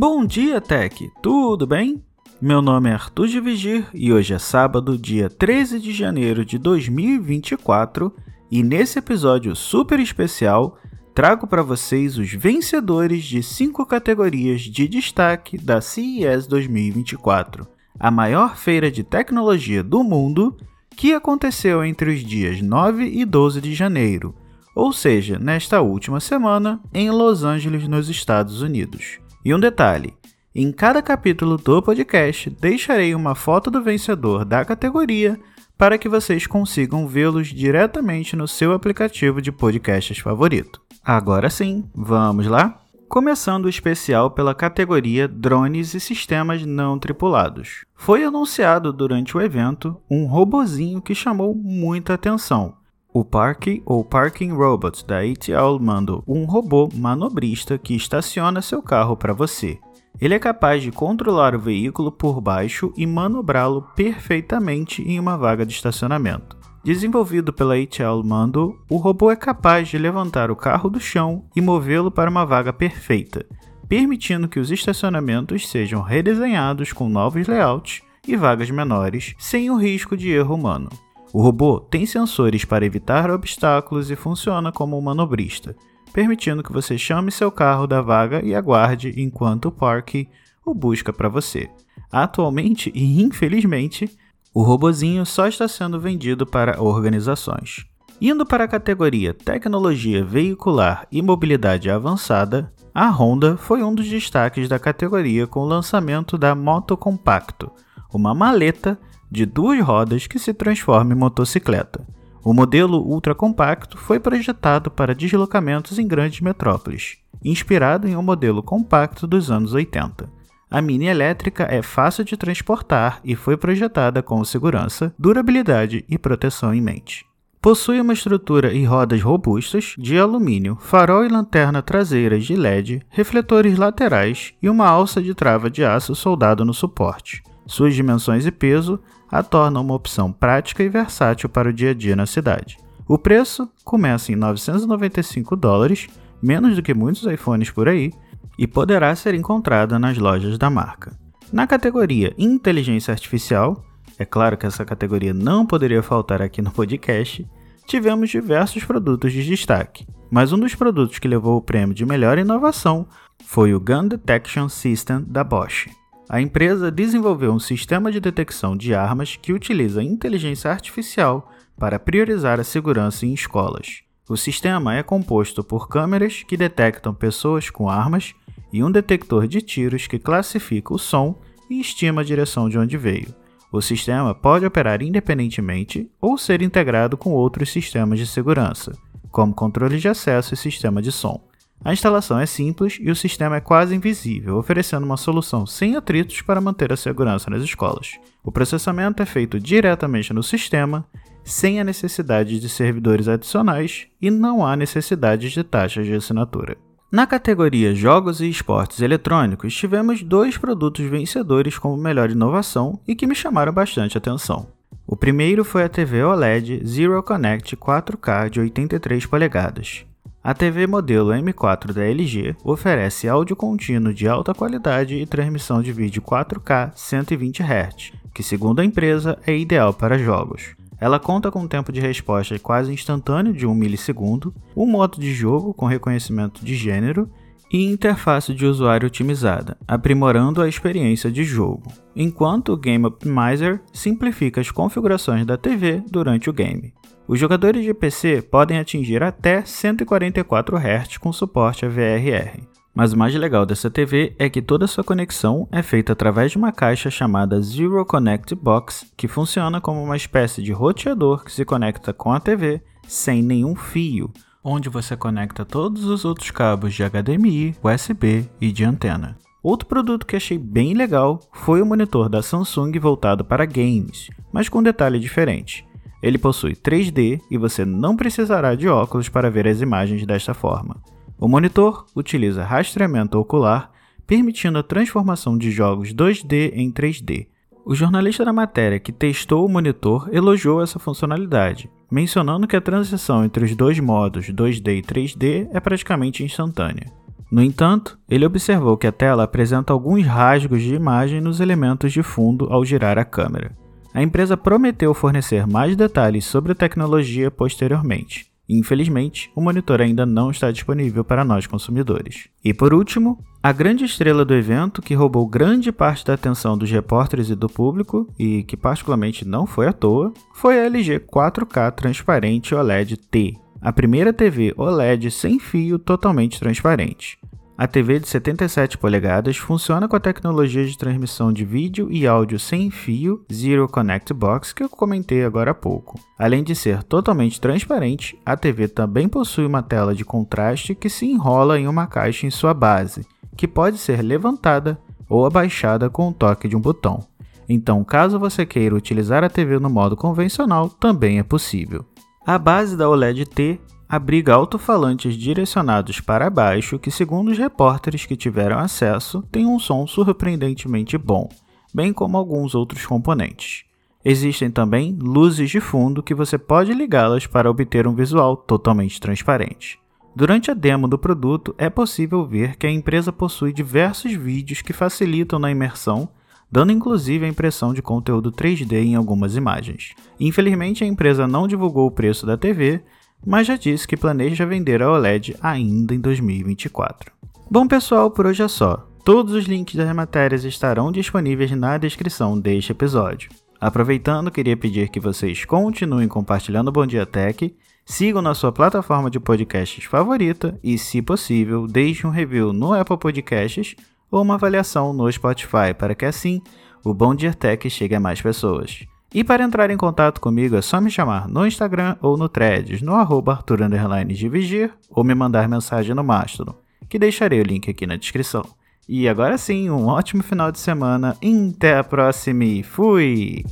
Bom dia, Tech! Tudo bem? Meu nome é Arthur de Vigir e hoje é sábado, dia 13 de janeiro de 2024, e nesse episódio super especial trago para vocês os vencedores de cinco categorias de destaque da CES 2024, a maior feira de tecnologia do mundo que aconteceu entre os dias 9 e 12 de janeiro, ou seja, nesta última semana, em Los Angeles, nos Estados Unidos. E um detalhe: em cada capítulo do podcast deixarei uma foto do vencedor da categoria para que vocês consigam vê-los diretamente no seu aplicativo de podcasts favorito. Agora sim, vamos lá? Começando o especial pela categoria Drones e Sistemas Não Tripulados. Foi anunciado durante o evento um robozinho que chamou muita atenção. O Parky ou Parking Robot da ATL Mando, um robô manobrista que estaciona seu carro para você. Ele é capaz de controlar o veículo por baixo e manobrá-lo perfeitamente em uma vaga de estacionamento. Desenvolvido pela HL Mando, o robô é capaz de levantar o carro do chão e movê-lo para uma vaga perfeita, permitindo que os estacionamentos sejam redesenhados com novos layouts e vagas menores, sem o risco de erro humano. O robô tem sensores para evitar obstáculos e funciona como um manobrista, permitindo que você chame seu carro da vaga e aguarde enquanto o parque o busca para você. Atualmente e infelizmente, o robozinho só está sendo vendido para organizações. Indo para a categoria Tecnologia Veicular e Mobilidade Avançada, a Honda foi um dos destaques da categoria com o lançamento da Moto Compacto, uma maleta de duas rodas que se transforma em motocicleta. O modelo ultra compacto foi projetado para deslocamentos em grandes metrópoles, inspirado em um modelo compacto dos anos 80. A mini elétrica é fácil de transportar e foi projetada com segurança, durabilidade e proteção em mente. Possui uma estrutura e rodas robustas de alumínio, farol e lanterna traseiras de LED, refletores laterais e uma alça de trava de aço soldado no suporte. Suas dimensões e peso a tornam uma opção prática e versátil para o dia a dia na cidade. O preço começa em 995 dólares, menos do que muitos iPhones por aí, e poderá ser encontrada nas lojas da marca. Na categoria Inteligência Artificial, é claro que essa categoria não poderia faltar aqui no podcast, tivemos diversos produtos de destaque, mas um dos produtos que levou o prêmio de melhor inovação foi o Gun Detection System da Bosch. A empresa desenvolveu um sistema de detecção de armas que utiliza inteligência artificial para priorizar a segurança em escolas. O sistema é composto por câmeras que detectam pessoas com armas e um detector de tiros que classifica o som e estima a direção de onde veio. O sistema pode operar independentemente ou ser integrado com outros sistemas de segurança, como controle de acesso e sistema de som. A instalação é simples e o sistema é quase invisível, oferecendo uma solução sem atritos para manter a segurança nas escolas. O processamento é feito diretamente no sistema, sem a necessidade de servidores adicionais e não há necessidade de taxas de assinatura. Na categoria Jogos e Esportes Eletrônicos, tivemos dois produtos vencedores como melhor inovação e que me chamaram bastante atenção. O primeiro foi a TV OLED Zero Connect 4K de 83 polegadas. A TV modelo M4 da LG oferece áudio contínuo de alta qualidade e transmissão de vídeo 4K 120 Hz, que, segundo a empresa, é ideal para jogos. Ela conta com um tempo de resposta quase instantâneo de 1 milissegundo, um modo de jogo com reconhecimento de gênero e interface de usuário otimizada, aprimorando a experiência de jogo, enquanto o Game Optimizer simplifica as configurações da TV durante o game. Os jogadores de PC podem atingir até 144 Hz com suporte a VRR, mas o mais legal dessa TV é que toda sua conexão é feita através de uma caixa chamada Zero Connect Box, que funciona como uma espécie de roteador que se conecta com a TV sem nenhum fio, onde você conecta todos os outros cabos de HDMI, USB e de antena. Outro produto que achei bem legal foi o monitor da Samsung voltado para games, mas com um detalhe diferente. Ele possui 3D e você não precisará de óculos para ver as imagens desta forma. O monitor utiliza rastreamento ocular, permitindo a transformação de jogos 2D em 3D. O jornalista da matéria que testou o monitor elogiou essa funcionalidade, mencionando que a transição entre os dois modos 2D e 3D é praticamente instantânea. No entanto, ele observou que a tela apresenta alguns rasgos de imagem nos elementos de fundo ao girar a câmera. A empresa prometeu fornecer mais detalhes sobre a tecnologia posteriormente. Infelizmente, o monitor ainda não está disponível para nós consumidores. E por último, a grande estrela do evento, que roubou grande parte da atenção dos repórteres e do público, e que particularmente não foi à toa, foi a LG 4K transparente OLED T, a primeira TV OLED sem fio totalmente transparente. A TV de 77 polegadas funciona com a tecnologia de transmissão de vídeo e áudio sem fio Zero Connect Box que eu comentei agora há pouco. Além de ser totalmente transparente, a TV também possui uma tela de contraste que se enrola em uma caixa em sua base, que pode ser levantada ou abaixada com o toque de um botão. Então, caso você queira utilizar a TV no modo convencional, também é possível. A base da OLED T abriga alto-falantes direcionados para baixo que, segundo os repórteres que tiveram acesso, tem um som surpreendentemente bom, bem como alguns outros componentes. Existem também luzes de fundo que você pode ligá-las para obter um visual totalmente transparente. Durante a demo do produto, é possível ver que a empresa possui diversos vídeos que facilitam na imersão, dando inclusive a impressão de conteúdo 3D em algumas imagens. Infelizmente, a empresa não divulgou o preço da TV, mas já disse que planeja vender a OLED ainda em 2024. Bom pessoal, por hoje é só. Todos os links das matérias estarão disponíveis na descrição deste episódio. Aproveitando, queria pedir que vocês continuem compartilhando o Bom Dia Tech, sigam na sua plataforma de podcasts favorita e, se possível, deixem um review no Apple Podcasts ou uma avaliação no Spotify para que assim o Bom Dia Tech chegue a mais pessoas. E para entrar em contato comigo é só me chamar no Instagram ou no Threads, no arroba Arthur ou me mandar mensagem no Mastodon, que deixarei o link aqui na descrição. E agora sim, um ótimo final de semana, até a próxima e fui!